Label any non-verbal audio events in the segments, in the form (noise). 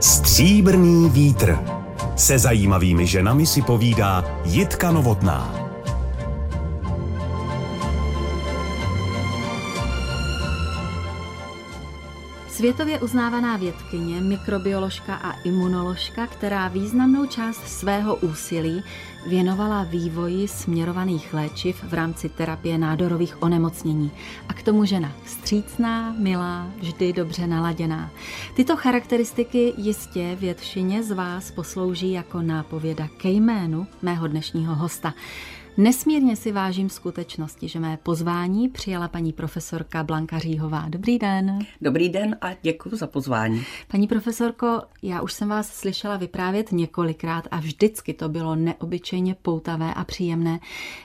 Stříbrný vítr. Se zajímavými ženami si povídá Jitka Novotná. Světově uznávaná vědkyně, mikrobioložka a imunoložka, která významnou část svého úsilí věnovala vývoji směrovaných léčiv v rámci terapie nádorových onemocnění. A k tomu žena střícná, milá, vždy dobře naladěná. Tyto charakteristiky jistě většině z vás poslouží jako nápověda ke jménu mého dnešního hosta. Nesmírně si vážím skutečnosti, že mé pozvání přijala paní profesorka Blanka Říhová. Dobrý den. Dobrý den a děkuji za pozvání. Paní profesorko, já už jsem vás slyšela vyprávět několikrát a vždycky to bylo neobyčejně poutavé a příjemné.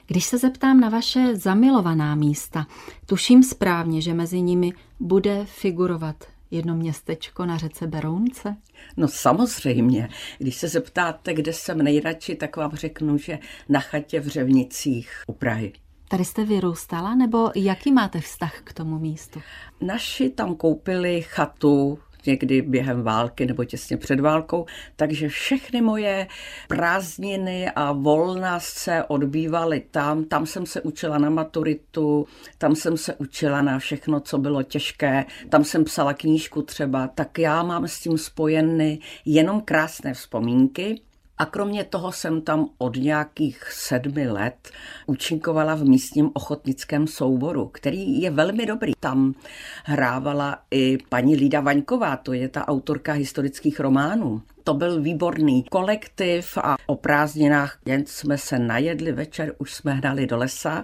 Když se zeptám na vaše zamilovaná místa, tuším správně, že mezi nimi bude figurovat jedno městečko na řece Berounce? No samozřejmě. Když se zeptáte, kde jsem nejradši, tak vám řeknu, že na chatě v Řevnicích u Prahy. Tady jste vyrůstala, nebo jaký máte vztah k tomu místu? Naši tam koupili chatu někdy během války nebo těsně před válkou, takže všechny moje prázdniny a volna se odbývaly tam. Tam jsem se učila na maturitu, tam jsem se učila na všechno, co bylo těžké, tam jsem psala knížku třeba, tak já mám s tím spojeny jenom krásné vzpomínky. A kromě toho jsem tam od nějakých sedmi let účinkovala v místním ochotnickém souboru, který je velmi dobrý. Tam hrávala i paní Lída Vaňková, to je ta autorka historických románů. To byl výborný kolektiv a o prázdninách jen jsme se najedli večer, už jsme hnali do lesa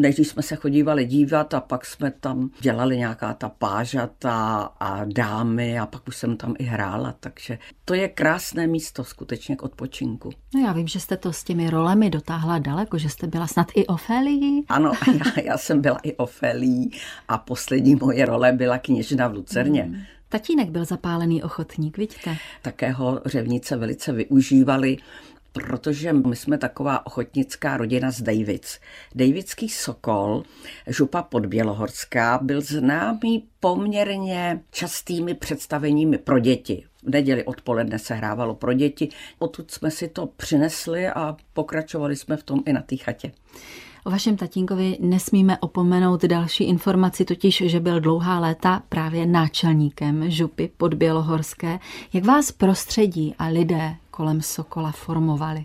než jsme se chodívali dívat a pak jsme tam dělali nějaká ta pážata a dámy a pak už jsem tam i hrála, takže to je krásné místo skutečně k odpočinku. No já vím, že jste to s těmi rolemi dotáhla daleko, že jste byla snad i Ofelií. Ano, (laughs) já, já jsem byla i Ofelií a poslední moje role byla kněžna v Lucerně. Hmm. Tatínek byl zapálený ochotník, vidíte? Také ho řevnice velice využívali protože my jsme taková ochotnická rodina z Davids. Davidský Sokol, župa podbělohorská, byl známý poměrně častými představeními pro děti. V neděli odpoledne se hrávalo pro děti. Odtud jsme si to přinesli a pokračovali jsme v tom i na té chatě. O vašem tatínkovi nesmíme opomenout další informaci, totiž, že byl dlouhá léta právě náčelníkem župy pod Bělohorské. Jak vás prostředí a lidé kolem Sokola formovali?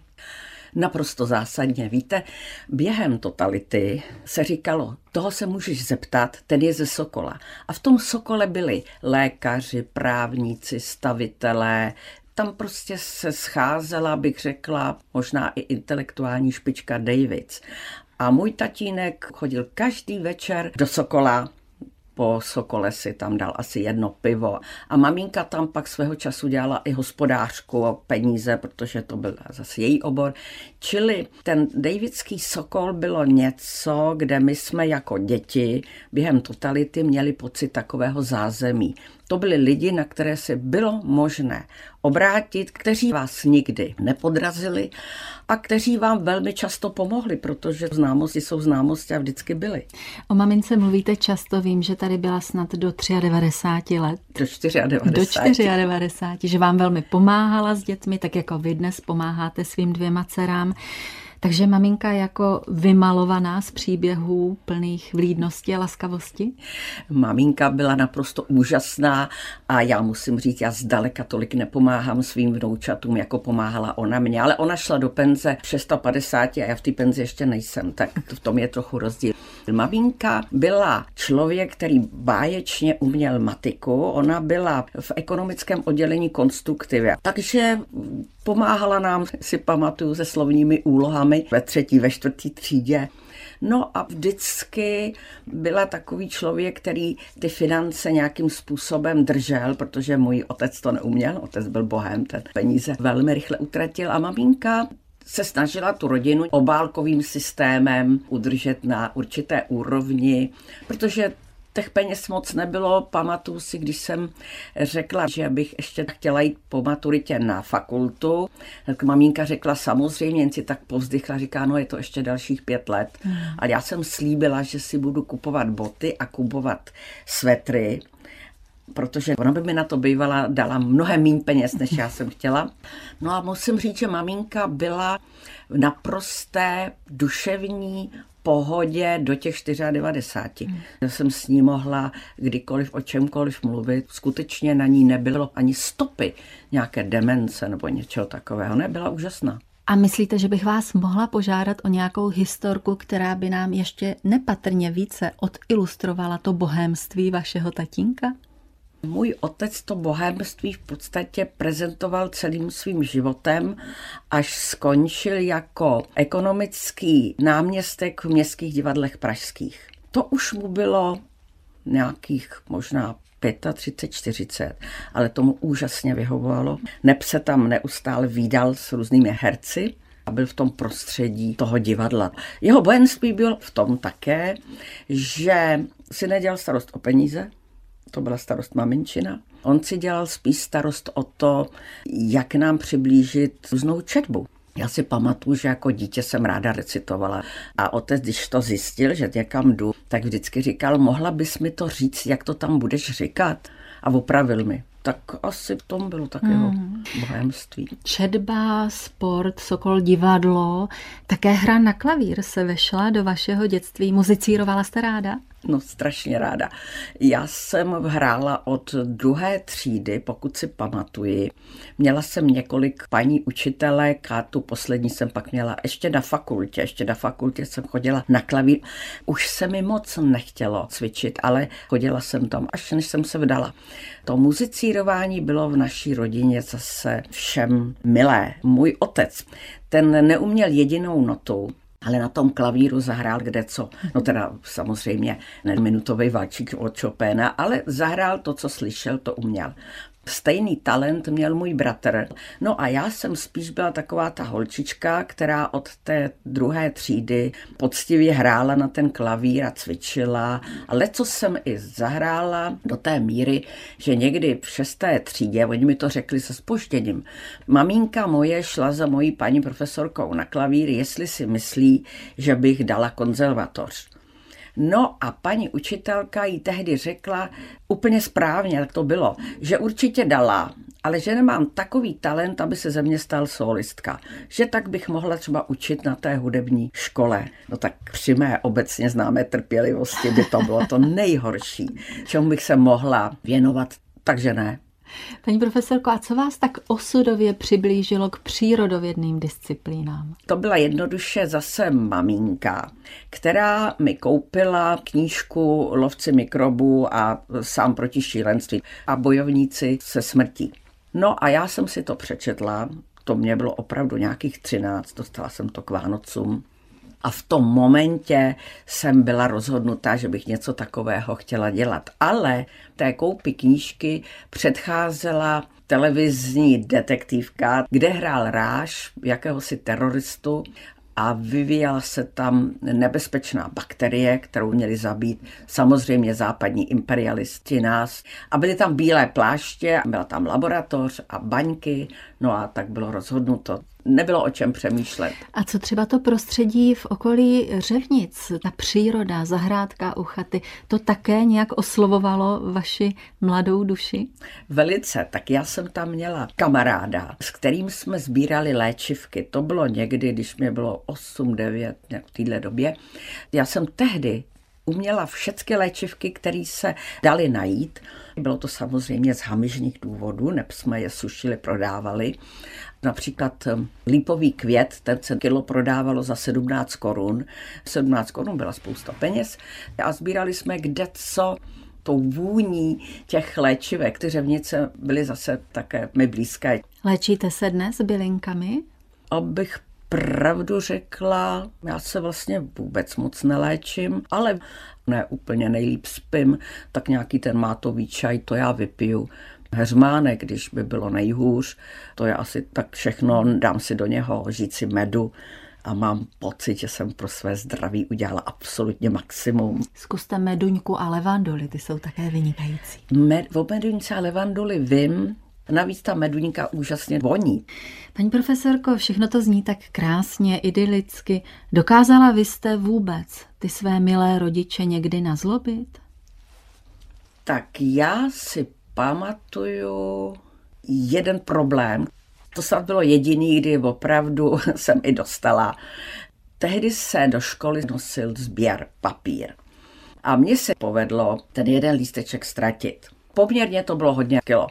Naprosto zásadně. Víte, během totality se říkalo, toho se můžeš zeptat, ten je ze Sokola. A v tom Sokole byli lékaři, právníci, stavitelé, tam prostě se scházela, bych řekla, možná i intelektuální špička Davids. A můj tatínek chodil každý večer do Sokola po Sokole si tam dal asi jedno pivo. A maminka tam pak svého času dělala i hospodářku o peníze, protože to byl zase její obor. Čili ten Davidský Sokol bylo něco, kde my jsme jako děti během totality měli pocit takového zázemí. To byli lidi, na které se bylo možné obrátit, kteří vás nikdy nepodrazili a kteří vám velmi často pomohli, protože známosti jsou známosti a vždycky byly. O mamince mluvíte často, vím, že tady byla snad do 93 let. Do 94. Do 94, že vám velmi pomáhala s dětmi, tak jako vy dnes pomáháte svým dvěma dcerám. Takže maminka jako vymalovaná z příběhů plných vlídnosti a laskavosti? Maminka byla naprosto úžasná a já musím říct, já zdaleka tolik nepomáhám svým vnoučatům, jako pomáhala ona mě, ale ona šla do penze 650 a já v té penzi ještě nejsem, tak v tom je trochu rozdíl. Maminka byla člověk, který báječně uměl matiku, ona byla v ekonomickém oddělení konstruktivy, takže pomáhala nám, si pamatuju, se slovními úlohami ve třetí, ve čtvrtý třídě. No a vždycky byla takový člověk, který ty finance nějakým způsobem držel, protože můj otec to neuměl, otec byl bohem, ten peníze velmi rychle utratil. A maminka se snažila tu rodinu obálkovým systémem udržet na určité úrovni, protože Těch peněz moc nebylo. Pamatuju si, když jsem řekla, že bych ještě chtěla jít po maturitě na fakultu, tak maminka řekla samozřejmě, jen si tak povzdychla, říká, no je to ještě dalších pět let. Hmm. A já jsem slíbila, že si budu kupovat boty a kupovat svetry protože ona by mi na to bývala dala mnohem méně peněz, než já jsem chtěla. No a musím říct, že maminka byla v naprosté duševní pohodě do těch 94. Hmm. Já jsem s ní mohla kdykoliv o čemkoliv mluvit. Skutečně na ní nebylo ani stopy nějaké demence nebo něčeho takového. Nebyla úžasná. A myslíte, že bych vás mohla požádat o nějakou historku, která by nám ještě nepatrně více odilustrovala to bohémství vašeho tatínka? Můj otec to bohémství v podstatě prezentoval celým svým životem, až skončil jako ekonomický náměstek v městských divadlech pražských. To už mu bylo nějakých možná 35, 40, ale tomu úžasně vyhovovalo. Neb se tam neustále výdal s různými herci a byl v tom prostředí toho divadla. Jeho bojenství bylo v tom také, že si nedělal starost o peníze, to byla starost maminčina. On si dělal spíš starost o to, jak nám přiblížit různou četbu. Já si pamatuju, že jako dítě jsem ráda recitovala a otec, když to zjistil, že někam jdu, tak vždycky říkal, mohla bys mi to říct, jak to tam budeš říkat? A opravil mi tak asi v tom bylo tak jeho hmm. bohemství. Četba, sport, Sokol divadlo, také hra na klavír se vešla do vašeho dětství. Muzicírovala jste ráda? No, strašně ráda. Já jsem hrála od druhé třídy, pokud si pamatuji. Měla jsem několik paní učitelek a tu poslední jsem pak měla ještě na fakultě. Ještě na fakultě jsem chodila na klavír. Už se mi moc nechtělo cvičit, ale chodila jsem tam, až než jsem se vdala. To muzicírování bylo v naší rodině zase všem milé. Můj otec, ten neuměl jedinou notu, ale na tom klavíru zahrál kde co. No teda samozřejmě ne minutový valčík od Chopina, ale zahrál to, co slyšel, to uměl. Stejný talent měl můj bratr. No a já jsem spíš byla taková ta holčička, která od té druhé třídy poctivě hrála na ten klavír a cvičila. Ale co jsem i zahrála do té míry, že někdy v šesté třídě, oni mi to řekli se spoštěním, maminka moje šla za mojí paní profesorkou na klavír, jestli si myslí, že bych dala konzervatoř. No a paní učitelka jí tehdy řekla úplně správně, jak to bylo, že určitě dala, ale že nemám takový talent, aby se ze mě stal solistka. Že tak bych mohla třeba učit na té hudební škole. No tak při mé obecně známé trpělivosti by to bylo to nejhorší, čemu bych se mohla věnovat. Takže ne. Paní profesorko, a co vás tak osudově přiblížilo k přírodovědným disciplínám? To byla jednoduše zase maminka, která mi koupila knížku Lovci mikrobů a sám proti šílenství a bojovníci se smrtí. No a já jsem si to přečetla, to mě bylo opravdu nějakých 13, dostala jsem to k Vánocům. A v tom momentě jsem byla rozhodnutá, že bych něco takového chtěla dělat. Ale té koupi knížky předcházela televizní detektivka, kde hrál Ráš, jakéhosi teroristu a vyvíjela se tam nebezpečná bakterie, kterou měli zabít samozřejmě západní imperialisti nás. A byly tam bílé pláště, byla tam laboratoř a baňky, no a tak bylo rozhodnuto nebylo o čem přemýšlet. A co třeba to prostředí v okolí Řevnic, ta příroda, zahrádka u chaty, to také nějak oslovovalo vaši mladou duši? Velice, tak já jsem tam měla kamaráda, s kterým jsme sbírali léčivky. To bylo někdy, když mě bylo 8-9 v téhle době. Já jsem tehdy uměla všechny léčivky, které se daly najít. Bylo to samozřejmě z hamižních důvodů, neb jsme je sušili, prodávali. Například eh, lípový květ, ten se kilo prodávalo za 17 korun. 17 korun byla spousta peněz a sbírali jsme kde co tou vůní těch léčivek. Ty řevnice byly zase také mi blízké. Léčíte se dnes bylinkami? Abych pravdu řekla, já se vlastně vůbec moc neléčím, ale ne úplně nejlíp spím, tak nějaký ten mátový čaj, to já vypiju heřmánek, když by bylo nejhůř. To je asi tak všechno, dám si do něho žíci medu a mám pocit, že jsem pro své zdraví udělala absolutně maximum. Zkuste meduňku a levanduly, ty jsou také vynikající. Med, o meduňce a levanduly vím, Navíc ta meduňka úžasně voní. Paní profesorko, všechno to zní tak krásně, idylicky. Dokázala vy jste vůbec ty své milé rodiče někdy nazlobit? Tak já si pamatuju jeden problém. To snad bylo jediný, kdy opravdu (laughs) jsem i dostala. Tehdy se do školy nosil sběr papír. A mně se povedlo ten jeden lísteček ztratit. Poměrně to bylo hodně kilo.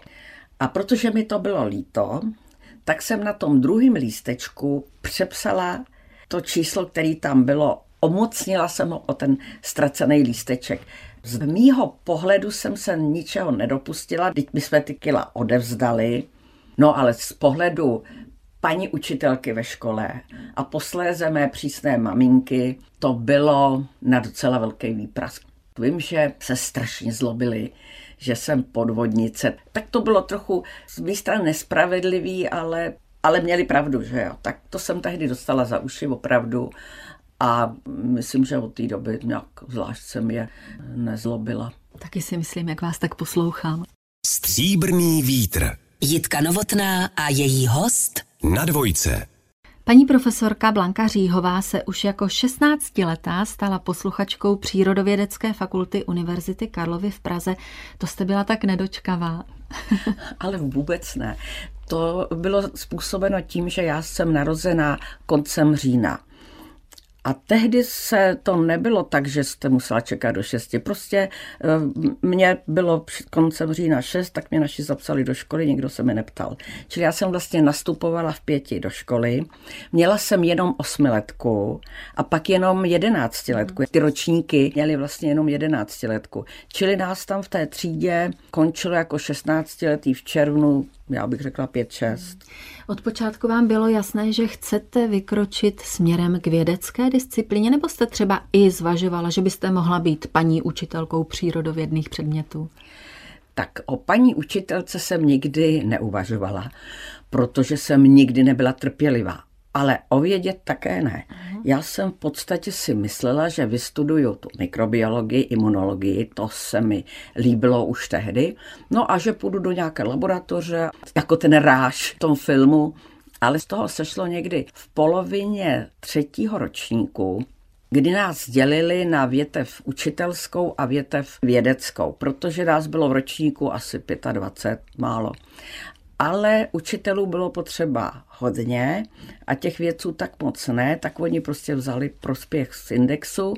A protože mi to bylo líto, tak jsem na tom druhém lístečku přepsala to číslo, který tam bylo. Omocnila jsem ho o ten ztracený lísteček. Z mýho pohledu jsem se ničeho nedopustila, teď my jsme ty kila odevzdali, no ale z pohledu paní učitelky ve škole a posléze mé přísné maminky to bylo na docela velký výprask. Vím, že se strašně zlobili, že jsem podvodnice. Tak to bylo trochu z mé strany nespravedlivý, ale, ale měli pravdu, že jo. Tak to jsem tehdy dostala za uši opravdu a myslím, že od té doby nějak zvlášť jsem je nezlobila. Taky si myslím, jak vás tak poslouchám. Stříbrný vítr. Jitka Novotná a její host Na dvojce. Paní profesorka Blanka Říhová se už jako 16-letá stala posluchačkou Přírodovědecké fakulty Univerzity Karlovy v Praze. To jste byla tak nedočkavá. (laughs) Ale vůbec ne. To bylo způsobeno tím, že já jsem narozená koncem října. A tehdy se to nebylo tak, že jste musela čekat do šesti. Prostě eh, mě bylo koncem října šest, tak mě naši zapsali do školy, nikdo se mi neptal. Čili já jsem vlastně nastupovala v pěti do školy. Měla jsem jenom osmiletku a pak jenom jedenáctiletku. Ty ročníky měly vlastně jenom jedenáctiletku. Čili nás tam v té třídě končilo jako šestnáctiletý v červnu já bych řekla 5-6. Od počátku vám bylo jasné, že chcete vykročit směrem k vědecké disciplíně, nebo jste třeba i zvažovala, že byste mohla být paní učitelkou přírodovědných předmětů? Tak o paní učitelce jsem nikdy neuvažovala, protože jsem nikdy nebyla trpělivá. Ale o vědět také ne. Uh-huh. Já jsem v podstatě si myslela, že vystuduju tu mikrobiologii, imunologii, to se mi líbilo už tehdy. No a že půjdu do nějaké laboratoře, jako ten ráž v tom filmu. Ale z toho sešlo někdy v polovině třetího ročníku, kdy nás dělili na větev učitelskou a větev vědeckou, protože nás bylo v ročníku asi 25, málo ale učitelů bylo potřeba hodně a těch věců tak moc ne, tak oni prostě vzali prospěch z indexu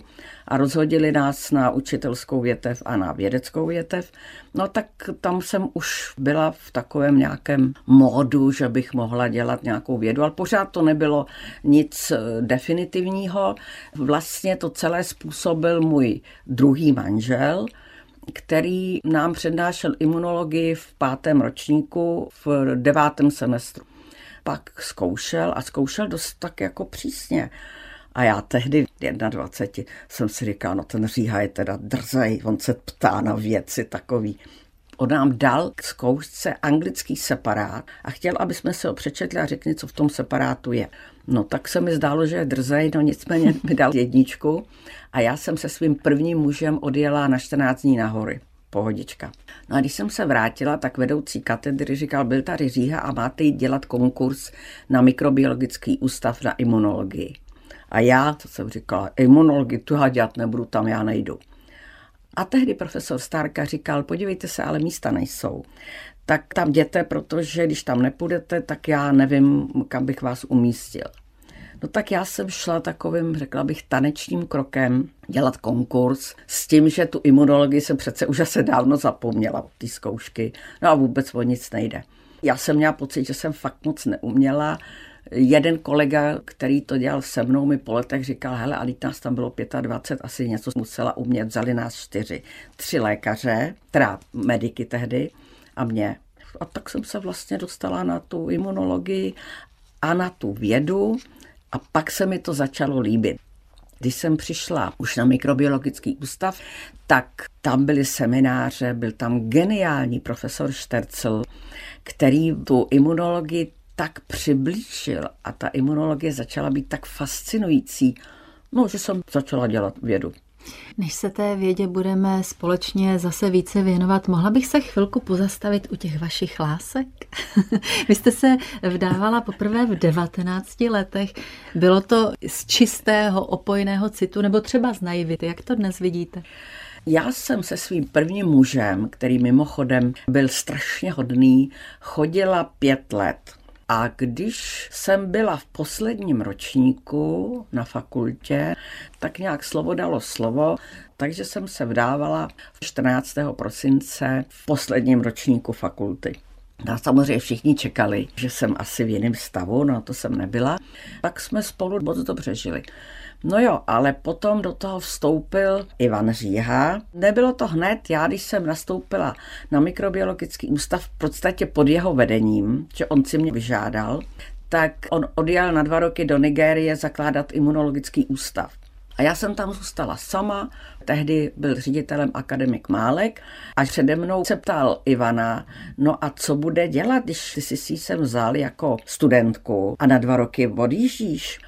a rozhodili nás na učitelskou větev a na vědeckou větev. No tak tam jsem už byla v takovém nějakém módu, že bych mohla dělat nějakou vědu, ale pořád to nebylo nic eh, definitivního. Vlastně to celé způsobil můj druhý manžel, který nám přednášel imunologii v pátém ročníku v devátém semestru. Pak zkoušel a zkoušel dost tak jako přísně. A já tehdy v 21 jsem si říkal, no ten Říha je teda drzej, on se ptá na věci takový. On nám dal k zkoušce anglický separát a chtěl, aby jsme si ho přečetli a řekli, co v tom separátu je. No tak se mi zdálo, že je drzej, no nicméně mi dal jedničku a já jsem se svým prvním mužem odjela na 14 dní na hory. Pohodička. No a když jsem se vrátila, tak vedoucí katedry říkal, byl tady Říha a máte jít dělat konkurs na mikrobiologický ústav na imunologii. A já, co jsem říkala, imunologii tu já dělat nebudu, tam já nejdu. A tehdy profesor Starka říkal, podívejte se, ale místa nejsou. Tak tam jděte, protože když tam nepůjdete, tak já nevím, kam bych vás umístil. No tak já jsem šla takovým, řekla bych, tanečním krokem dělat konkurs s tím, že tu imunologii jsem přece už asi dávno zapomněla od té zkoušky. No a vůbec o nic nejde. Já jsem měla pocit, že jsem fakt moc neuměla. Jeden kolega, který to dělal se mnou, mi po letech říkal, hele, ale nás tam bylo 25, asi něco musela umět, vzali nás čtyři. Tři lékaře, teda mediky tehdy a mě. A tak jsem se vlastně dostala na tu imunologii a na tu vědu a pak se mi to začalo líbit. Když jsem přišla už na mikrobiologický ústav, tak tam byly semináře, byl tam geniální profesor Štercel, který tu imunologii tak přiblížil a ta imunologie začala být tak fascinující, no, že jsem začala dělat vědu. Než se té vědě budeme společně zase více věnovat, mohla bych se chvilku pozastavit u těch vašich lásek? (laughs) Vy jste se vdávala poprvé v 19 letech. Bylo to z čistého, opojného citu nebo třeba z naivity? Jak to dnes vidíte? Já jsem se svým prvním mužem, který mimochodem byl strašně hodný, chodila pět let. A když jsem byla v posledním ročníku na fakultě, tak nějak slovo dalo slovo, takže jsem se vdávala 14. prosince v posledním ročníku fakulty. No samozřejmě všichni čekali, že jsem asi v jiném stavu, no to jsem nebyla. Tak jsme spolu moc dobře žili. No jo, ale potom do toho vstoupil Ivan Říha. Nebylo to hned, já když jsem nastoupila na mikrobiologický ústav v podstatě pod jeho vedením, že on si mě vyžádal, tak on odjel na dva roky do Nigérie zakládat imunologický ústav. A já jsem tam zůstala sama, tehdy byl ředitelem akademik Málek a přede mnou se ptal Ivana, no a co bude dělat, když ty si si sem vzal jako studentku a na dva roky odjíždíš?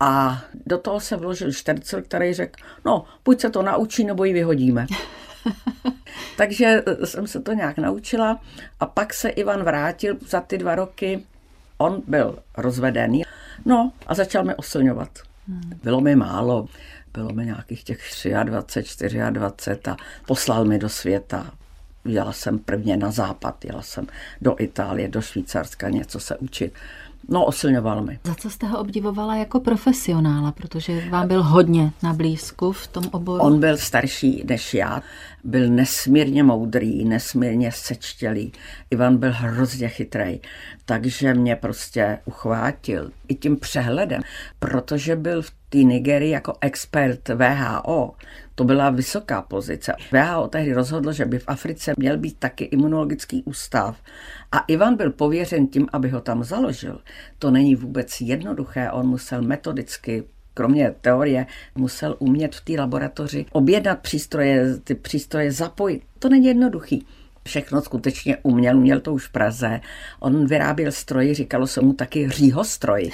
A do toho se vložil Štercel, který řekl, no, buď se to naučí, nebo ji vyhodíme. (laughs) Takže eh, jsem se to nějak naučila a pak se Ivan vrátil za ty dva roky. On byl rozvedený, no a začal mi osilňovat. Hmm. Bylo mi málo, bylo mi nějakých těch 23, 24 a poslal mi do světa. Jela jsem prvně na západ, jela jsem do Itálie, do Švýcarska něco se učit. No, osilňoval mi. Za co jste ho obdivovala jako profesionála, protože vám byl hodně na blízku v tom oboru? On byl starší než já, byl nesmírně moudrý, nesmírně sečtělý. Ivan byl hrozně chytrý, takže mě prostě uchvátil i tím přehledem, protože byl v té Nigerii jako expert VHO. To byla vysoká pozice. VHO tehdy rozhodlo, že by v Africe měl být taky imunologický ústav a Ivan byl pověřen tím, aby ho tam založil. To není vůbec jednoduché, on musel metodicky kromě teorie, musel umět v té laboratoři objednat přístroje, ty přístroje zapojit. To není jednoduchý všechno skutečně uměl, uměl to už v Praze. On vyráběl stroji, říkalo se mu taky hříhostroj.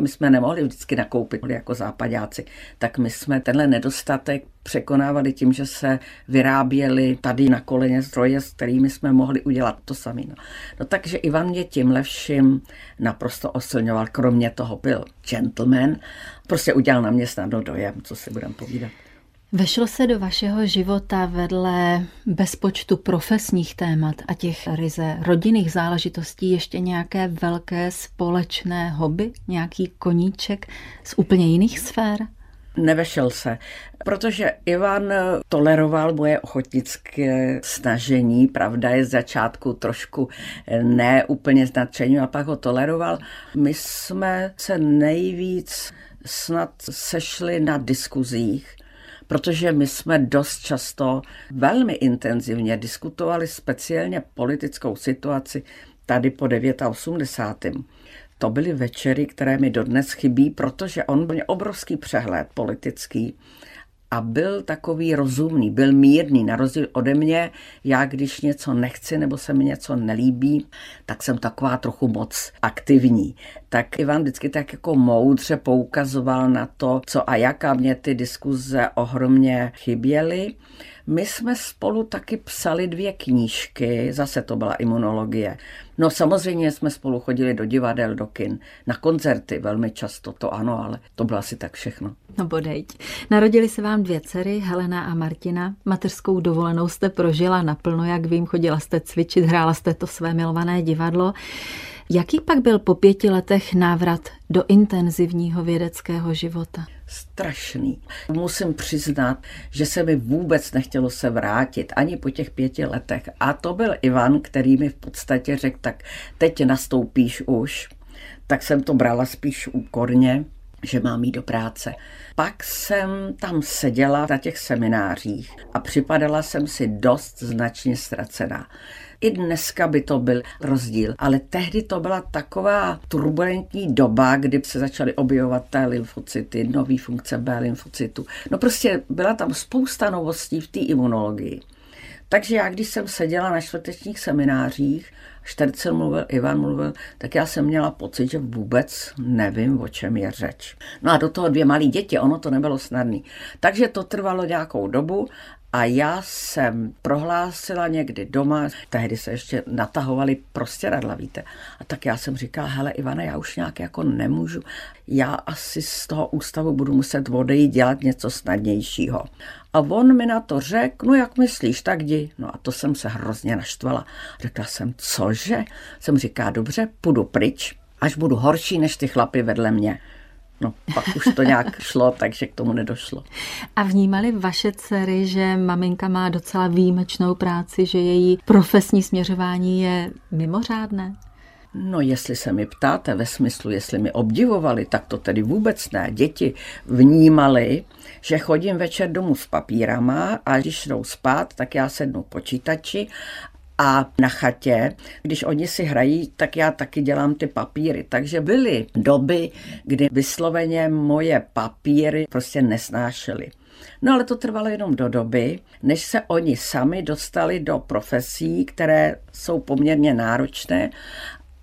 My jsme nemohli vždycky nakoupit jako západáci, tak my jsme tenhle nedostatek překonávali tím, že se vyráběly tady na koleně stroje, s kterými jsme mohli udělat to samé. No. no takže Ivan mě tímhle vším naprosto osilňoval, kromě toho byl gentleman, prostě udělal na mě snadno dojem, co si budeme povídat. Vešlo se do vašeho života vedle bezpočtu profesních témat a těch ryze rodinných záležitostí ještě nějaké velké společné hobby, nějaký koníček z úplně jiných sfér? Nevešel se, protože Ivan toleroval moje ochotnické snažení, pravda je z začátku trošku ne úplně značení, a pak ho toleroval. My jsme se nejvíc snad sešli na diskuzích, protože my jsme dost často velmi intenzivně diskutovali speciálně politickou situaci tady po 89. To byly večery, které mi dodnes chybí, protože on byl obrovský přehled politický a byl takový rozumný, byl mírný, na rozdíl ode mě. Já, když něco nechci nebo se mi něco nelíbí, tak jsem taková trochu moc aktivní. Tak Ivan vždycky tak jako moudře poukazoval na to, co a jaká mě ty diskuze ohromně chyběly. My jsme spolu taky psali dvě knížky, zase to byla imunologie. No samozřejmě jsme spolu chodili do divadel, do kin, na koncerty velmi často, to ano, ale to bylo asi tak všechno. No bodejť. Narodili se vám dvě dcery, Helena a Martina. Mateřskou dovolenou jste prožila naplno, jak vím, chodila jste cvičit, hrála jste to své milované divadlo. Jaký pak byl po pěti letech návrat do intenzivního vědeckého života? Strašný. Musím přiznat, že se mi vůbec nechtělo se vrátit ani po těch pěti letech. A to byl Ivan, který mi v podstatě řekl, tak teď nastoupíš už. Tak jsem to brala spíš úkorně že mám jít do práce. Pak jsem tam seděla na těch seminářích a připadala jsem si dost značně ztracená. I dneska by to byl rozdíl, ale tehdy to byla taková turbulentní doba, kdy se začaly objevovat té lymfocyty, nové funkce B lymfocytu. No prostě byla tam spousta novostí v té imunologii. Takže já, když jsem seděla na čtvrtečních seminářích Štercel mluvil, Ivan mluvil, tak já jsem měla pocit, že vůbec nevím, o čem je řeč. No a do toho dvě malé děti, ono to nebylo snadné. Takže to trvalo nějakou dobu a já jsem prohlásila někdy doma, tehdy se ještě natahovali prostě radla, víte. A tak já jsem říkala, hele Ivane, já už nějak jako nemůžu. Já asi z toho ústavu budu muset odejít dělat něco snadnějšího. A on mi na to řekl, no jak myslíš, tak jdi. No a to jsem se hrozně naštvala. Řekla jsem, cože? Jsem říká, dobře, půjdu pryč, až budu horší než ty chlapy vedle mě. No, pak už to nějak (laughs) šlo, takže k tomu nedošlo. A vnímali vaše dcery, že maminka má docela výjimečnou práci, že její profesní směřování je mimořádné? No, jestli se mi ptáte ve smyslu, jestli mi obdivovali, tak to tedy vůbec ne. Děti vnímali, že chodím večer domů s papírama a když jdou spát, tak já sednu počítači a na chatě, když oni si hrají, tak já taky dělám ty papíry. Takže byly doby, kdy vysloveně moje papíry prostě nesnášely. No ale to trvalo jenom do doby, než se oni sami dostali do profesí, které jsou poměrně náročné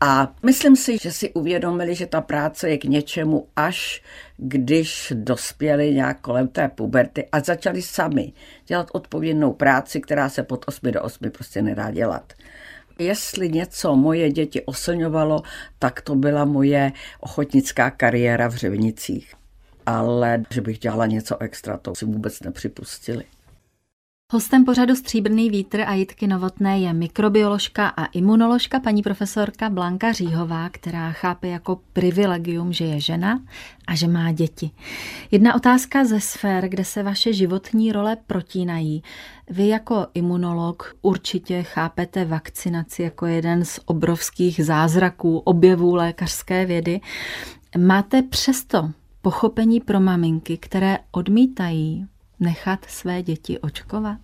a myslím si, že si uvědomili, že ta práce je k něčemu, až když dospěli nějak kolem té puberty a začali sami dělat odpovědnou práci, která se pod 8 do 8 prostě nedá dělat. Jestli něco moje děti oslňovalo, tak to byla moje ochotnická kariéra v Řevnicích. Ale že bych dělala něco extra, to si vůbec nepřipustili. Hostem pořadu Stříbrný vítr a Jitky Novotné je mikrobioložka a imunoložka paní profesorka Blanka Říhová, která chápe jako privilegium, že je žena a že má děti. Jedna otázka ze sfér, kde se vaše životní role protínají. Vy jako imunolog určitě chápete vakcinaci jako jeden z obrovských zázraků, objevů lékařské vědy. Máte přesto pochopení pro maminky, které odmítají nechat své děti očkovat?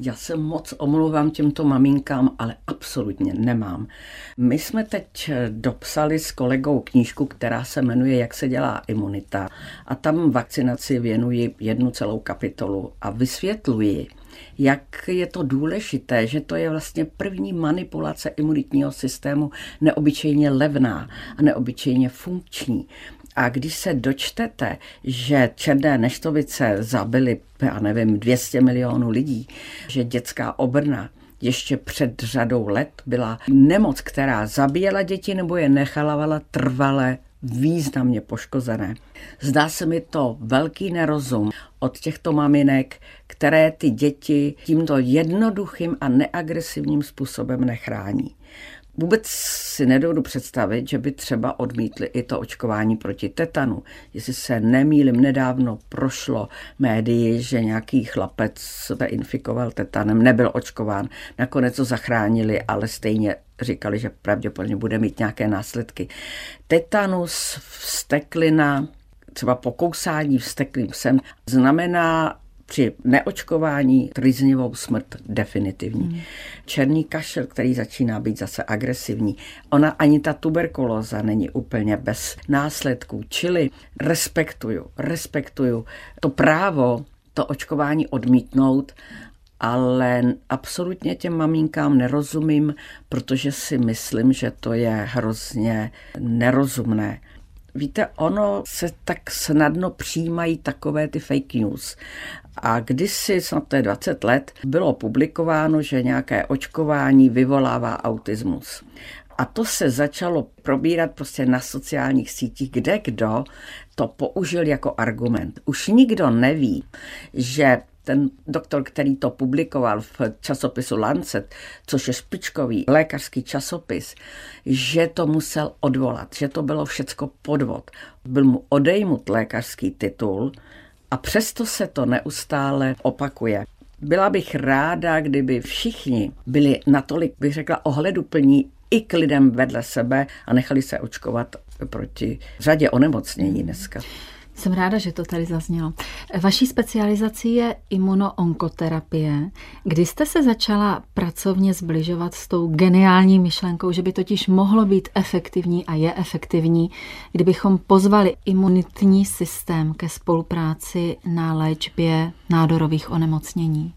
Já se moc omlouvám těmto maminkám, ale absolutně nemám. My jsme teď dopsali s kolegou knížku, která se jmenuje Jak se dělá imunita a tam vakcinaci věnuji jednu celou kapitolu a vysvětluji, jak je to důležité, že to je vlastně první manipulace imunitního systému neobyčejně levná a neobyčejně funkční. A když se dočtete, že černé neštovice zabily, já nevím, 200 milionů lidí, že dětská obrna ještě před řadou let byla nemoc, která zabíjela děti nebo je nechala trvale významně poškozené. Zdá se mi to velký nerozum od těchto maminek, které ty děti tímto jednoduchým a neagresivním způsobem nechrání. Vůbec si nedovedu představit, že by třeba odmítli i to očkování proti tetanu. Jestli se nemýlim, nedávno prošlo médii, že nějaký chlapec se infikoval tetanem, nebyl očkován. Nakonec to zachránili, ale stejně říkali, že pravděpodobně bude mít nějaké následky. Tetanus, vsteklina, třeba pokousání vsteklým psem, znamená při neočkování trýznivou smrt definitivní. Hmm. Černý kašel, který začíná být zase agresivní. Ona ani ta tuberkulóza není úplně bez následků. Čili respektuju, respektuju to právo to očkování odmítnout, ale absolutně těm maminkám nerozumím, protože si myslím, že to je hrozně nerozumné. Víte, ono se tak snadno přijímají takové ty fake news. A kdysi, snad to je 20 let, bylo publikováno, že nějaké očkování vyvolává autismus. A to se začalo probírat prostě na sociálních sítích, kde kdo to použil jako argument. Už nikdo neví, že ten doktor, který to publikoval v časopisu Lancet, což je špičkový lékařský časopis, že to musel odvolat, že to bylo všecko podvod. Byl mu odejmut lékařský titul a přesto se to neustále opakuje. Byla bych ráda, kdyby všichni byli natolik, bych řekla, ohleduplní i k lidem vedle sebe a nechali se očkovat proti řadě onemocnění dneska. Jsem ráda, že to tady zaznělo. Vaší specializací je imunoonkoterapie. Kdy jste se začala pracovně zbližovat s tou geniální myšlenkou, že by totiž mohlo být efektivní a je efektivní, kdybychom pozvali imunitní systém ke spolupráci na léčbě nádorových onemocnění?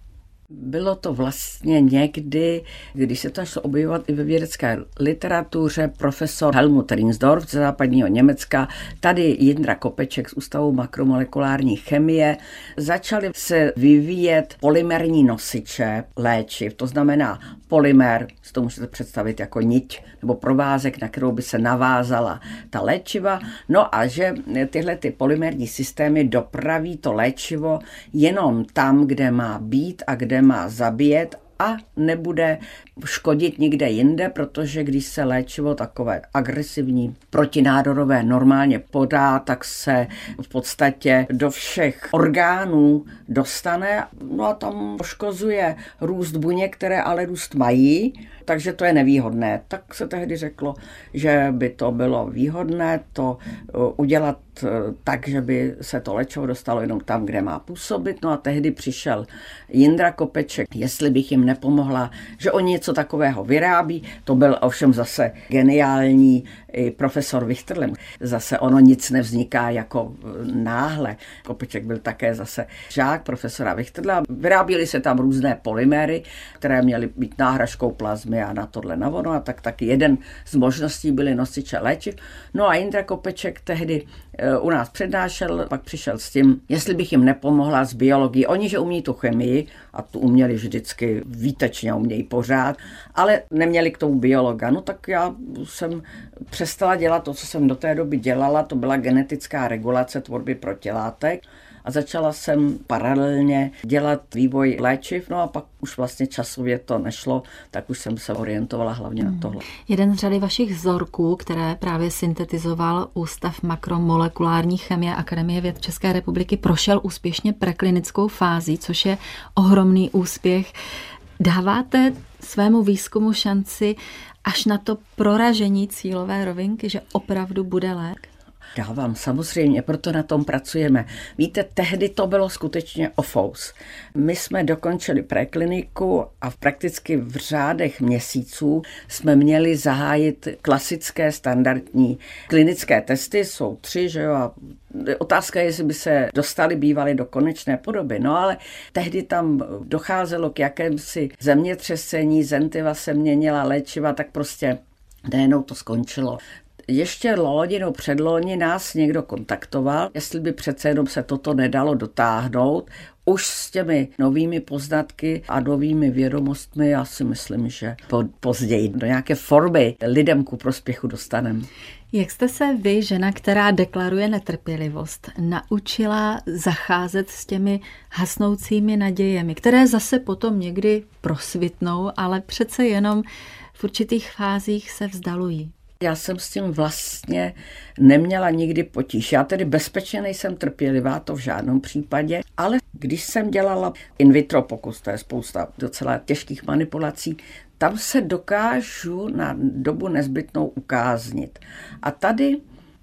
Bylo to vlastně někdy, když se to šlo objevovat i ve vědecké literatuře, profesor Helmut Rinsdorf z západního Německa, tady Jindra Kopeček z Ústavu makromolekulární chemie, začali se vyvíjet polymerní nosiče léčiv, to znamená polymer, si to můžete představit jako niť nebo provázek, na kterou by se navázala ta léčiva, no a že tyhle ty polymerní systémy dopraví to léčivo jenom tam, kde má být a kde má zabíjet a nebude škodit nikde jinde, protože když se léčivo takové agresivní protinádorové normálně podá, tak se v podstatě do všech orgánů dostane no a tam poškozuje růst buněk, které ale růst mají takže to je nevýhodné. Tak se tehdy řeklo, že by to bylo výhodné to uh, udělat tak, že by se to léčivo dostalo jenom tam, kde má působit. No a tehdy přišel Jindra Kopeček, jestli bych jim nepomohla, že oni něco takového vyrábí. To byl ovšem zase geniální i profesor Vichterlem. Zase ono nic nevzniká jako uh, náhle. Kopeček byl také zase žák profesora Vichterla. Vyráběly se tam různé polymery, které měly být náhražkou plazmy a na tohle na vono, a tak taky jeden z možností byly nosiče léčiv. No a Indra Kopeček tehdy e, u nás přednášel, pak přišel s tím, jestli bych jim nepomohla s biologií. Oni, že umí tu chemii, a tu uměli vždycky výtečně, umějí pořád, ale neměli k tomu biologa. No tak já jsem přestala dělat to, co jsem do té doby dělala, to byla genetická regulace tvorby protilátek a začala jsem paralelně dělat vývoj léčiv, no a pak už vlastně časově to nešlo, tak už jsem se orientovala hlavně na tohle. Jeden z řady vašich vzorků, které právě syntetizoval Ústav makromolekulární chemie Akademie věd České republiky, prošel úspěšně preklinickou fází, což je ohromný úspěch. Dáváte svému výzkumu šanci až na to proražení cílové rovinky, že opravdu bude lék? Dávám, samozřejmě, proto na tom pracujeme. Víte, tehdy to bylo skutečně ofous. My jsme dokončili prekliniku a v prakticky v řádech měsíců jsme měli zahájit klasické standardní klinické testy, jsou tři, že jo, a Otázka je, jestli by se dostali bývali do konečné podoby. No ale tehdy tam docházelo k jakémsi zemětřesení, zentiva se měnila léčiva, tak prostě najednou to skončilo ještě loni nebo předloni nás někdo kontaktoval, jestli by přece jenom se toto nedalo dotáhnout. Už s těmi novými poznatky a novými vědomostmi já si myslím, že po, později do nějaké formy lidem ku prospěchu dostaneme. Jak jste se vy, žena, která deklaruje netrpělivost, naučila zacházet s těmi hasnoucími nadějemi, které zase potom někdy prosvitnou, ale přece jenom v určitých fázích se vzdalují? Já jsem s tím vlastně neměla nikdy potíž. Já tedy bezpečně nejsem trpělivá, to v žádném případě, ale když jsem dělala in vitro pokus, to je spousta docela těžkých manipulací, tam se dokážu na dobu nezbytnou ukáznit. A tady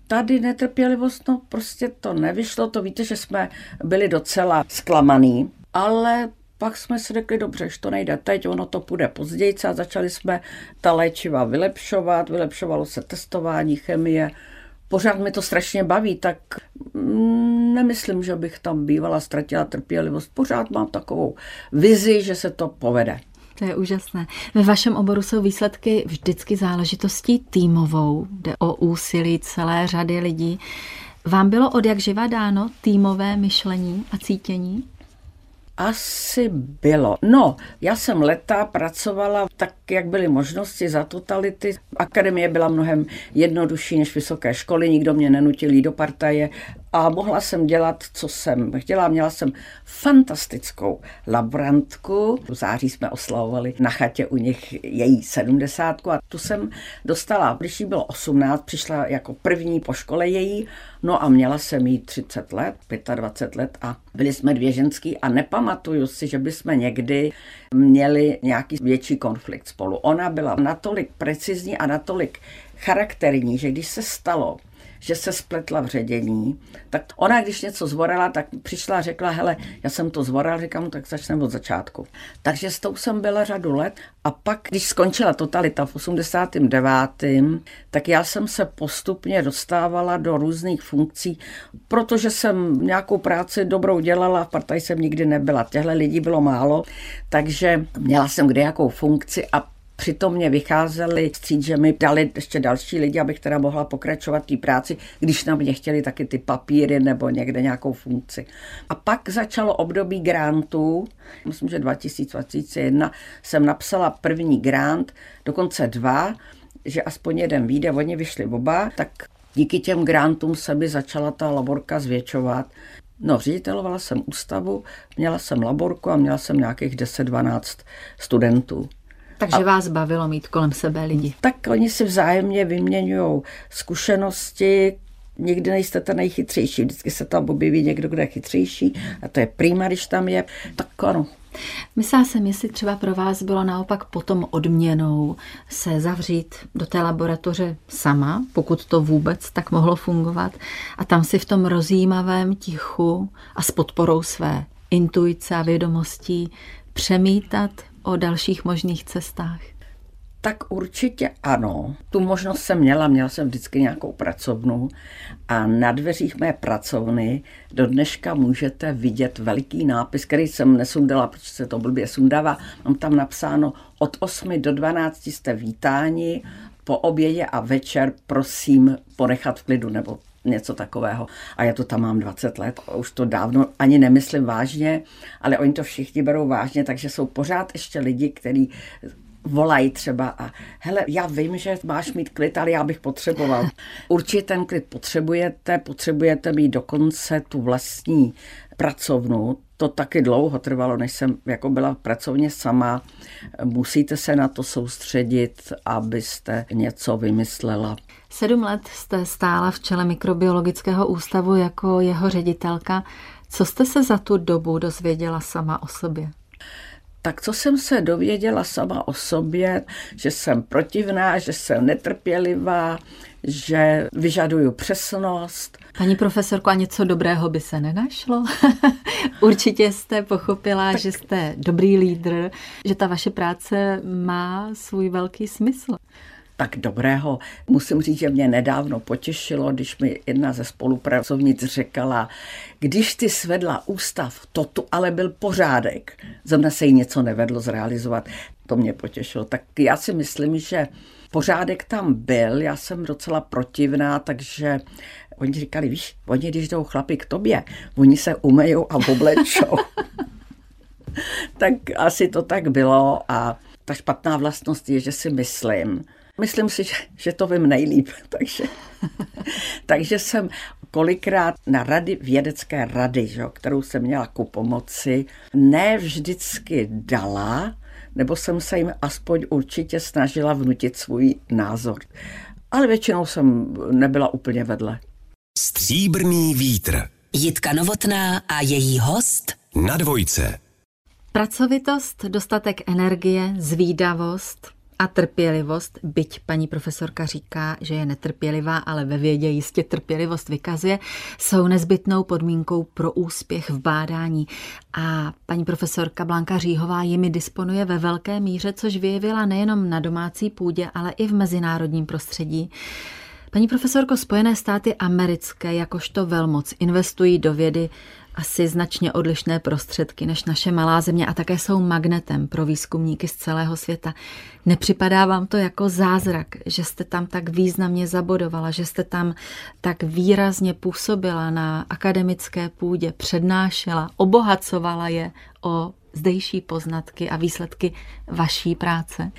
tady netrpělivost, no prostě to nevyšlo, to víte, že jsme byli docela zklamaný, ale pak jsme si řekli, dobře, že to nejde teď, ono to půjde později a začali jsme ta léčiva vylepšovat, vylepšovalo se testování, chemie, pořád mi to strašně baví, tak mm, nemyslím, že bych tam bývala ztratila trpělivost. Pořád mám takovou vizi, že se to povede. To je úžasné. Ve vašem oboru jsou výsledky vždycky záležitostí týmovou, jde o úsilí celé řady lidí. Vám bylo od jak živa dáno týmové myšlení a cítění? Asi bylo. No, já jsem leta pracovala tak, jak byly možnosti za totality. Akademie byla mnohem jednodušší než vysoké školy, nikdo mě nenutil jít do partaje a mohla jsem dělat, co jsem chtěla. Měla jsem fantastickou laborantku. V září jsme oslavovali na chatě u nich její sedmdesátku a tu jsem dostala, když jí bylo 18, přišla jako první po škole její, no a měla jsem jí 30 let, 25 let a byli jsme dvě ženský a nepamatuju si, že bychom někdy měli nějaký větší konflikt spolu. Ona byla natolik precizní a natolik charakterní, že když se stalo, že se spletla v ředění. Tak ona, když něco zvorala, tak přišla a řekla, hele, já jsem to zvorala, říkám, no, tak začneme od začátku. Takže s tou jsem byla řadu let a pak, když skončila totalita v 89., tak já jsem se postupně dostávala do různých funkcí, protože jsem nějakou práci dobrou dělala, v partaj jsem nikdy nebyla. Těhle lidí bylo málo, takže měla jsem kde jakou funkci a Přitom mě vycházeli stříc, že mi dali ještě další lidi, abych teda mohla pokračovat té práci, když na mě chtěli taky ty papíry nebo někde nějakou funkci. A pak začalo období grantů, myslím, že 2021 jsem napsala první grant, dokonce dva, že aspoň jeden vyjde, oni vyšli oba, tak díky těm grantům se mi začala ta laborka zvětšovat. No, ředitelovala jsem ústavu, měla jsem laborku a měla jsem nějakých 10-12 studentů. Takže a, vás bavilo mít kolem sebe lidi. Tak oni si vzájemně vyměňují zkušenosti, nikdy nejste ten nejchytřejší, vždycky se tam objeví někdo, kdo je chytřejší a to je prýma, když tam je, tak ano. Myslela jsem, jestli třeba pro vás bylo naopak potom odměnou se zavřít do té laboratoře sama, pokud to vůbec tak mohlo fungovat, a tam si v tom rozjímavém tichu a s podporou své intuice a vědomostí přemítat o dalších možných cestách? Tak určitě ano. Tu možnost jsem měla, měla jsem vždycky nějakou pracovnu a na dveřích mé pracovny do dneška můžete vidět veliký nápis, který jsem nesundala, protože se to blbě sundává. Mám tam napsáno od 8 do 12 jste vítáni, po obědě a večer prosím ponechat v klidu nebo něco takového. A já to tam mám 20 let, už to dávno ani nemyslím vážně, ale oni to všichni berou vážně, takže jsou pořád ještě lidi, kteří volají třeba a hele, já vím, že máš mít klid, ale já bych potřeboval. (laughs) Určitě ten klid potřebujete, potřebujete mít dokonce tu vlastní pracovnu, to taky dlouho trvalo, než jsem jako byla pracovně sama. Musíte se na to soustředit, abyste něco vymyslela. Sedm let jste stála v čele mikrobiologického ústavu jako jeho ředitelka. Co jste se za tu dobu dozvěděla sama o sobě? Tak co jsem se dověděla sama o sobě, že jsem protivná, že jsem netrpělivá, že vyžaduju přesnost. Paní profesorko, a něco dobrého by se nenašlo? (laughs) Určitě jste pochopila, tak... že jste dobrý lídr, že ta vaše práce má svůj velký smysl tak dobrého. Musím říct, že mě nedávno potěšilo, když mi jedna ze spolupracovnic řekala, když ty svedla ústav, to tu ale byl pořádek. Mne se jí něco nevedlo zrealizovat. To mě potěšilo. Tak já si myslím, že pořádek tam byl, já jsem docela protivná, takže oni říkali, víš, oni když jdou chlapi k tobě, oni se umejou a oblečou. (laughs) tak asi to tak bylo a ta špatná vlastnost je, že si myslím, Myslím si, že, že to vím nejlíp, (laughs) takže, takže jsem kolikrát na rady, vědecké rady, že, kterou jsem měla ku pomoci, ne vždycky dala, nebo jsem se jim aspoň určitě snažila vnutit svůj názor. Ale většinou jsem nebyla úplně vedle. Stříbrný vítr. Jitka Novotná a její host na dvojce. Pracovitost, dostatek energie, zvídavost, a trpělivost, byť paní profesorka říká, že je netrpělivá, ale ve vědě jistě trpělivost vykazuje, jsou nezbytnou podmínkou pro úspěch v bádání. A paní profesorka Blanka Říhová jimi disponuje ve velké míře, což vyjevila nejenom na domácí půdě, ale i v mezinárodním prostředí. Paní profesorko, Spojené státy americké jakožto velmoc investují do vědy asi značně odlišné prostředky než naše malá země a také jsou magnetem pro výzkumníky z celého světa. Nepřipadá vám to jako zázrak, že jste tam tak významně zabodovala, že jste tam tak výrazně působila na akademické půdě, přednášela, obohacovala je o zdejší poznatky a výsledky vaší práce?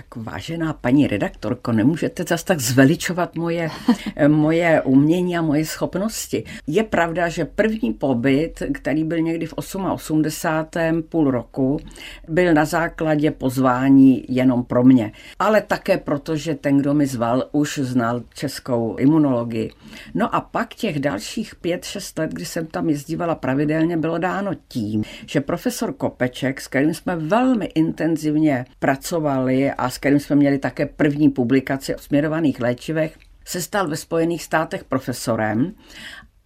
Tak vážená paní redaktorko, nemůžete zase tak zveličovat moje, (laughs) moje umění a moje schopnosti. Je pravda, že první pobyt, který byl někdy v 88. půl roku, byl na základě pozvání jenom pro mě. Ale také proto, že ten, kdo mi zval, už znal českou imunologii. No a pak těch dalších pět, šest let, kdy jsem tam jezdívala pravidelně, bylo dáno tím, že profesor Kopeček, s kterým jsme velmi intenzivně pracovali a s kterým jsme měli také první publikaci o směrovaných léčivech, se stal ve Spojených státech profesorem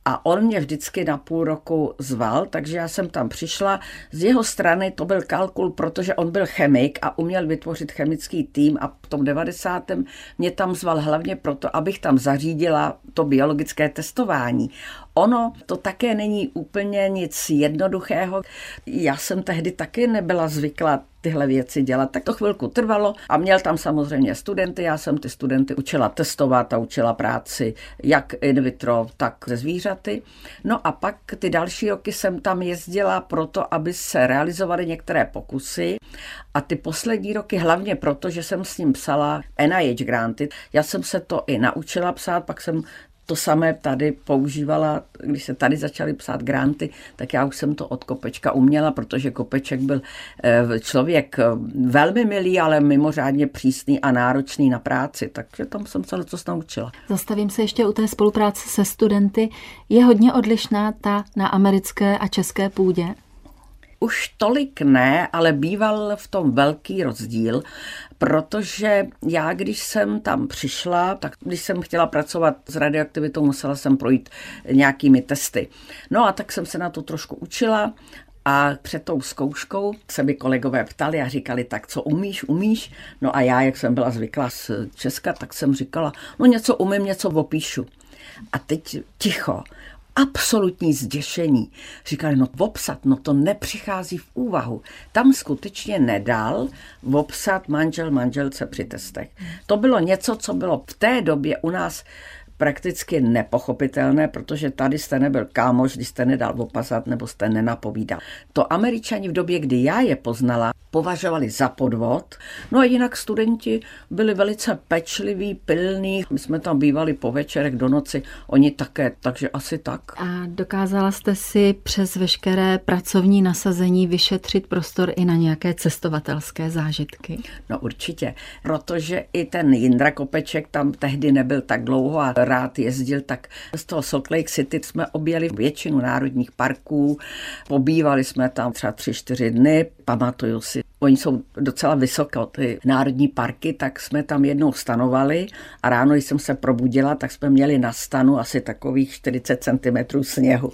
a on mě vždycky na půl roku zval, takže já jsem tam přišla. Z jeho strany to byl kalkul, protože on byl chemik a uměl vytvořit chemický tým a tom 90. mě tam zval hlavně proto, abych tam zařídila to biologické testování. Ono to také není úplně nic jednoduchého. Já jsem tehdy taky nebyla zvyklá tyhle věci dělat. Tak to chvilku trvalo a měl tam samozřejmě studenty. Já jsem ty studenty učila testovat a učila práci jak in vitro, tak ze zvířaty. No a pak ty další roky jsem tam jezdila proto, aby se realizovaly některé pokusy a ty poslední roky hlavně proto, že jsem s ním psala NIH granty. Já jsem se to i naučila psát, pak jsem to samé tady používala, když se tady začaly psát granty, tak já už jsem to od Kopečka uměla, protože Kopeček byl eh, člověk eh, velmi milý, ale mimořádně přísný a náročný na práci, takže tam jsem se něco naučila. Zastavím se ještě u té spolupráce se studenty. Je hodně odlišná ta na americké a české půdě? Už tolik ne, ale býval v tom velký rozdíl, protože já, když jsem tam přišla, tak když jsem chtěla pracovat s radioaktivitou, musela jsem projít nějakými testy. No a tak jsem se na to trošku učila a před tou zkouškou se mi kolegové ptali a říkali, tak co umíš, umíš? No a já, jak jsem byla zvyklá z Česka, tak jsem říkala, no něco umím, něco opíšu. A teď ticho absolutní zděšení. Říkali, no vopsat, no to nepřichází v úvahu. Tam skutečně nedal vopsat manžel manželce při testech. To bylo něco, co bylo v té době u nás prakticky nepochopitelné, protože tady jste nebyl kámoš, když jste nedal opasat nebo jste nenapovídal. To američani v době, kdy já je poznala, považovali za podvod. No a jinak studenti byli velice pečliví, pilní. My jsme tam bývali po večerech do noci, oni také, takže asi tak. A dokázala jste si přes veškeré pracovní nasazení vyšetřit prostor i na nějaké cestovatelské zážitky? No určitě, protože i ten Jindra Kopeček tam tehdy nebyl tak dlouho a rád jezdil, tak z toho Salt Lake City jsme objeli většinu národních parků, pobývali jsme tam třeba tři, čtyři dny, pamatuju si, oni jsou docela vysoko, ty národní parky, tak jsme tam jednou stanovali a ráno, když jsem se probudila, tak jsme měli na stanu asi takových 40 cm sněhu.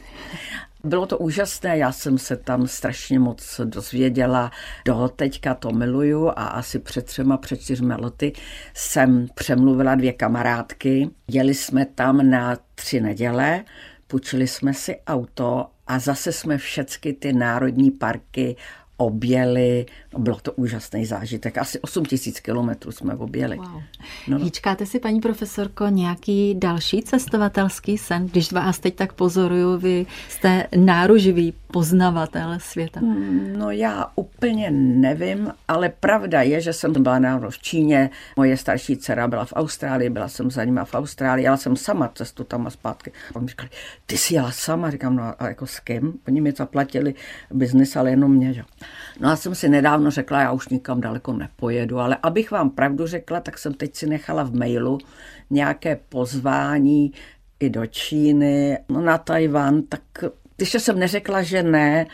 Bylo to úžasné, já jsem se tam strašně moc dozvěděla, do teďka to miluju a asi před třema, před čtyřmi lety jsem přemluvila dvě kamarádky, jeli jsme tam na tři neděle, půjčili jsme si auto a zase jsme všechny ty národní parky objeli. Bylo to úžasný zážitek. Asi 8 tisíc kilometrů jsme objeli. Wow. No. Hýčkáte si, paní profesorko, nějaký další cestovatelský sen? Když vás teď tak pozoruju, vy jste náruživý poznavatel světa. Hmm, no já úplně nevím, ale pravda je, že jsem byla na v Číně, moje starší dcera byla v Austrálii, byla jsem za nima v Austrálii, jela jsem sama cestu tam a zpátky. A mi říkali, ty jsi jela sama? Říkám, no a jako s kým? Oni mi zaplatili biznis, ale jenom mě, že? No a jsem si nedávno řekla, já už nikam daleko nepojedu, ale abych vám pravdu řekla, tak jsem teď si nechala v mailu nějaké pozvání i do Číny, no na Tajvan, tak když jsem neřekla, že ne.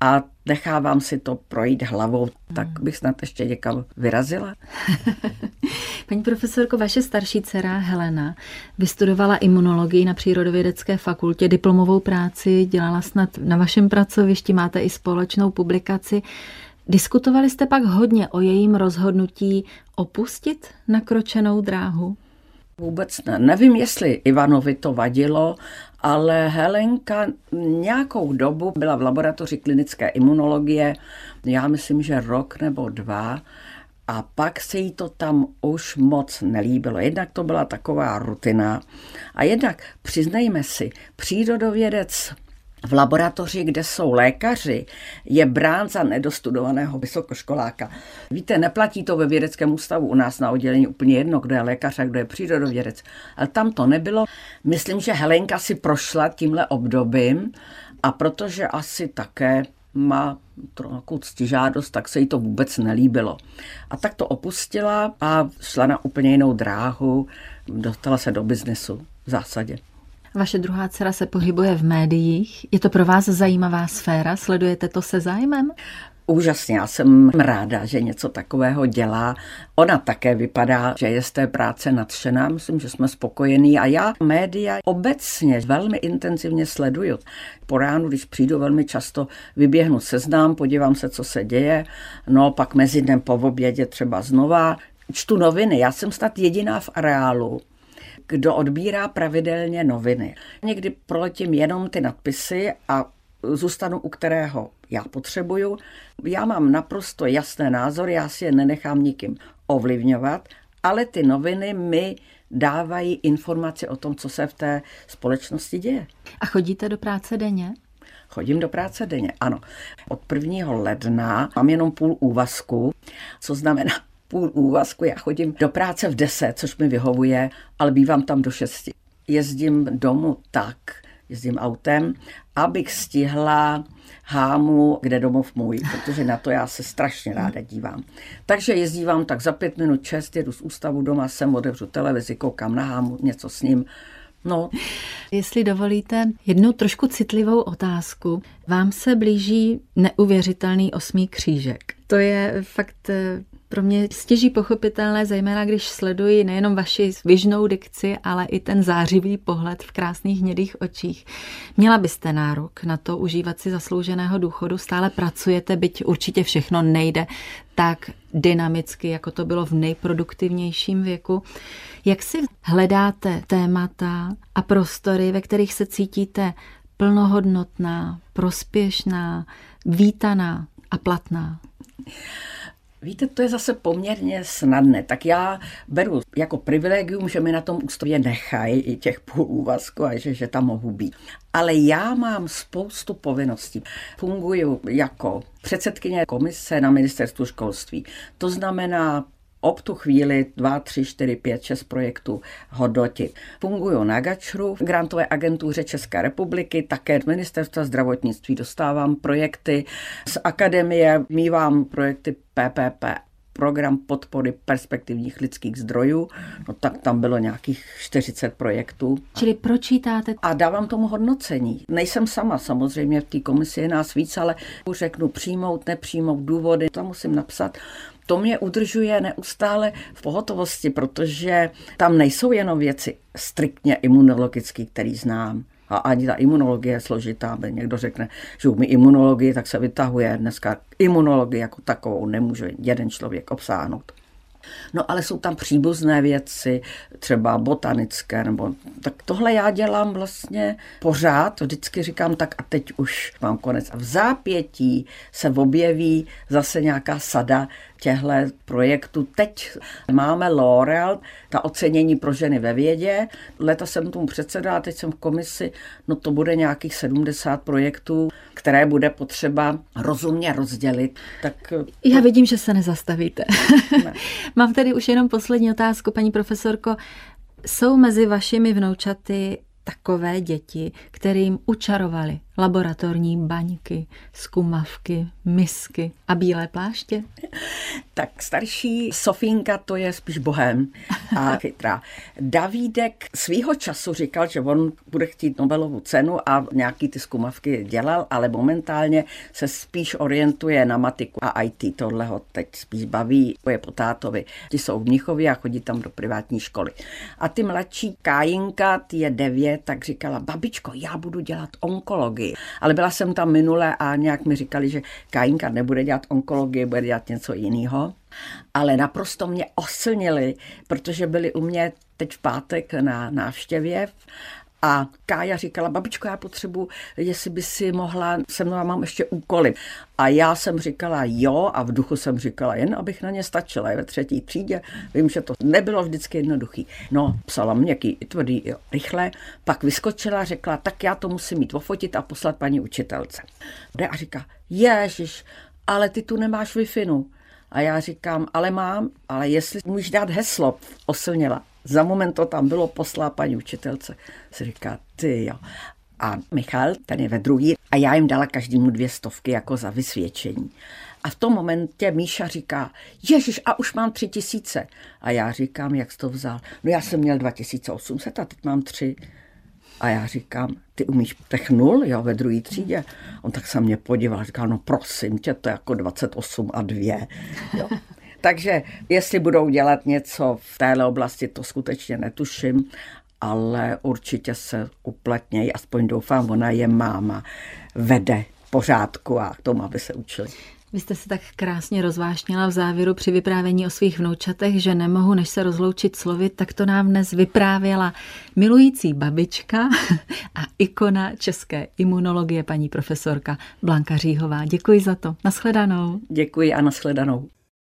A nechávám si to projít hlavou, tak bych snad ještě někam vyrazila. (laughs) Paní profesorko, vaše starší dcera Helena vystudovala imunologii na Přírodovědecké fakultě, diplomovou práci, dělala snad na vašem pracovišti, máte i společnou publikaci. Diskutovali jste pak hodně o jejím rozhodnutí opustit nakročenou dráhu? Vůbec ne. Nevím, jestli Ivanovi to vadilo, ale Helenka nějakou dobu byla v laboratoři klinické imunologie, já myslím, že rok nebo dva, a pak se jí to tam už moc nelíbilo. Jednak to byla taková rutina a jednak, přiznejme si, přírodovědec v laboratoři, kde jsou lékaři, je brán za nedostudovaného vysokoškoláka. Víte, neplatí to ve vědeckém ústavu u nás na oddělení úplně jedno, kdo je lékař a kdo je přírodovědec. Ale tam to nebylo. Myslím, že Helenka si prošla tímhle obdobím a protože asi také má trochu ctižádost, tak se jí to vůbec nelíbilo. A tak to opustila a šla na úplně jinou dráhu, dostala se do biznesu v zásadě. Vaše druhá dcera se pohybuje v médiích. Je to pro vás zajímavá sféra? Sledujete to se zájmem? Úžasně, já jsem ráda, že něco takového dělá. Ona také vypadá, že je z té práce nadšená, myslím, že jsme spokojení a já média obecně velmi intenzivně sleduju. Po ránu, když přijdu velmi často, vyběhnu seznám, podívám se, co se děje, no pak mezi dnem po obědě třeba znova. Čtu noviny, já jsem snad jediná v areálu, kdo odbírá pravidelně noviny. Někdy proletím jenom ty nadpisy a zůstanu u kterého já potřebuju. Já mám naprosto jasné názory, já si je nenechám nikým ovlivňovat, ale ty noviny mi dávají informace o tom, co se v té společnosti děje. A chodíte do práce denně? Chodím do práce denně, ano. Od 1. ledna mám jenom půl úvazku, co znamená půl úvazku. Já chodím do práce v 10, což mi vyhovuje, ale bývám tam do 6. Jezdím domů tak, jezdím autem, abych stihla hámu, kde domov můj, protože na to já se strašně ráda dívám. Takže jezdívám tak za pět minut čest, jedu z ústavu doma, sem otevřu televizi, koukám na hámu, něco s ním. No. Jestli dovolíte jednu trošku citlivou otázku. Vám se blíží neuvěřitelný osmý křížek. To je fakt eh, pro mě stěží pochopitelné, zejména když sleduji nejenom vaši svižnou dikci, ale i ten zářivý pohled v krásných hnědých očích. Měla byste nárok na to užívat si zaslouženého důchodu, stále pracujete, byť určitě všechno nejde tak dynamicky, jako to bylo v nejproduktivnějším věku. Jak si hledáte témata a prostory, ve kterých se cítíte plnohodnotná, prospěšná, vítaná a platná? Víte, to je zase poměrně snadné. Tak já beru jako privilegium, že mi na tom ústavě nechají i těch půl úvazku a že, že tam mohu být. Ale já mám spoustu povinností. Funguji jako předsedkyně komise na ministerstvu školství. To znamená ob tu chvíli 2, 3, 4, 5, 6 projektů hodnotit. Fungují na Gačru, v grantové agentuře České republiky, také z ministerstva zdravotnictví dostávám projekty, z akademie mývám projekty PPP program podpory perspektivních lidských zdrojů, no tak tam bylo nějakých 40 projektů. Čili pročítáte? A dávám tomu hodnocení. Nejsem sama, samozřejmě v té komisi je nás víc, ale řeknu přijmout, nepřijmout důvody, to musím napsat to mě udržuje neustále v pohotovosti, protože tam nejsou jenom věci striktně imunologické, které znám. A ani ta imunologie je složitá. Někdo řekne, že umí imunologii, tak se vytahuje. Dneska imunologii jako takovou nemůže jeden člověk obsáhnout. No ale jsou tam příbuzné věci, třeba botanické, nebo tak tohle já dělám vlastně pořád, vždycky říkám tak a teď už mám konec. A v zápětí se objeví zase nějaká sada těchto projektů. Teď máme L'Oreal, ta ocenění pro ženy ve vědě. Leta jsem tomu předsedala, teď jsem v komisi, no to bude nějakých 70 projektů, které bude potřeba rozumně rozdělit. Tak... Já vidím, že se nezastavíte. Ne. (laughs) Mám tady už jenom poslední otázku, paní profesorko. Jsou mezi vašimi vnoučaty takové děti, kterým učarovali laboratorní baňky, skumavky, misky a bílé pláště? Tak starší Sofínka to je spíš bohem a (laughs) chytrá. Davídek svýho času říkal, že on bude chtít Nobelovu cenu a nějaký ty skumavky dělal, ale momentálně se spíš orientuje na matiku a IT. Tohle ho teď spíš baví, je po tátovi. Ti jsou v Mnichově a chodí tam do privátní školy. A ty mladší Kájinka, ty je devět, tak říkala, babičko, já budu dělat onkologii ale byla jsem tam minule a nějak mi říkali, že Kajinka nebude dělat onkologii, bude dělat něco jiného. Ale naprosto mě oslnili, protože byli u mě teď v pátek na návštěvě a Kája říkala, babičko, já potřebuji, jestli by si mohla, se mnou mám ještě úkoly. A já jsem říkala jo a v duchu jsem říkala jen, abych na ně stačila. Je ve třetí třídě, vím, že to nebylo vždycky jednoduchý. No, psala měkký, tvrdý, jo, rychle, pak vyskočila, řekla, tak já to musím mít ofotit a poslat paní učitelce. A říká, ježiš, ale ty tu nemáš wi A já říkám, ale mám, ale jestli můžeš dát heslo, oslnila. Za moment to tam bylo, poslá paní učitelce. Se říká, ty jo. A Michal, ten je ve druhý, a já jim dala každému dvě stovky jako za vysvědčení. A v tom momentě Míša říká, Ježíš, a už mám tři tisíce. A já říkám, jak jsi to vzal? No já jsem měl 2800 a teď mám tři. A já říkám, ty umíš technul, jo, ve druhé třídě. On tak se mě podíval, říkal, no prosím tě, to je jako 28 a 2. Jo. Takže jestli budou dělat něco v téhle oblasti, to skutečně netuším, ale určitě se uplatnějí, aspoň doufám, ona je máma, vede pořádku a k tomu, aby se učili. Vy jste se tak krásně rozvášnila v závěru při vyprávění o svých vnoučatech, že nemohu než se rozloučit slovy, tak to nám dnes vyprávěla milující babička a ikona české imunologie paní profesorka Blanka Říhová. Děkuji za to. Naschledanou. Děkuji a naschledanou.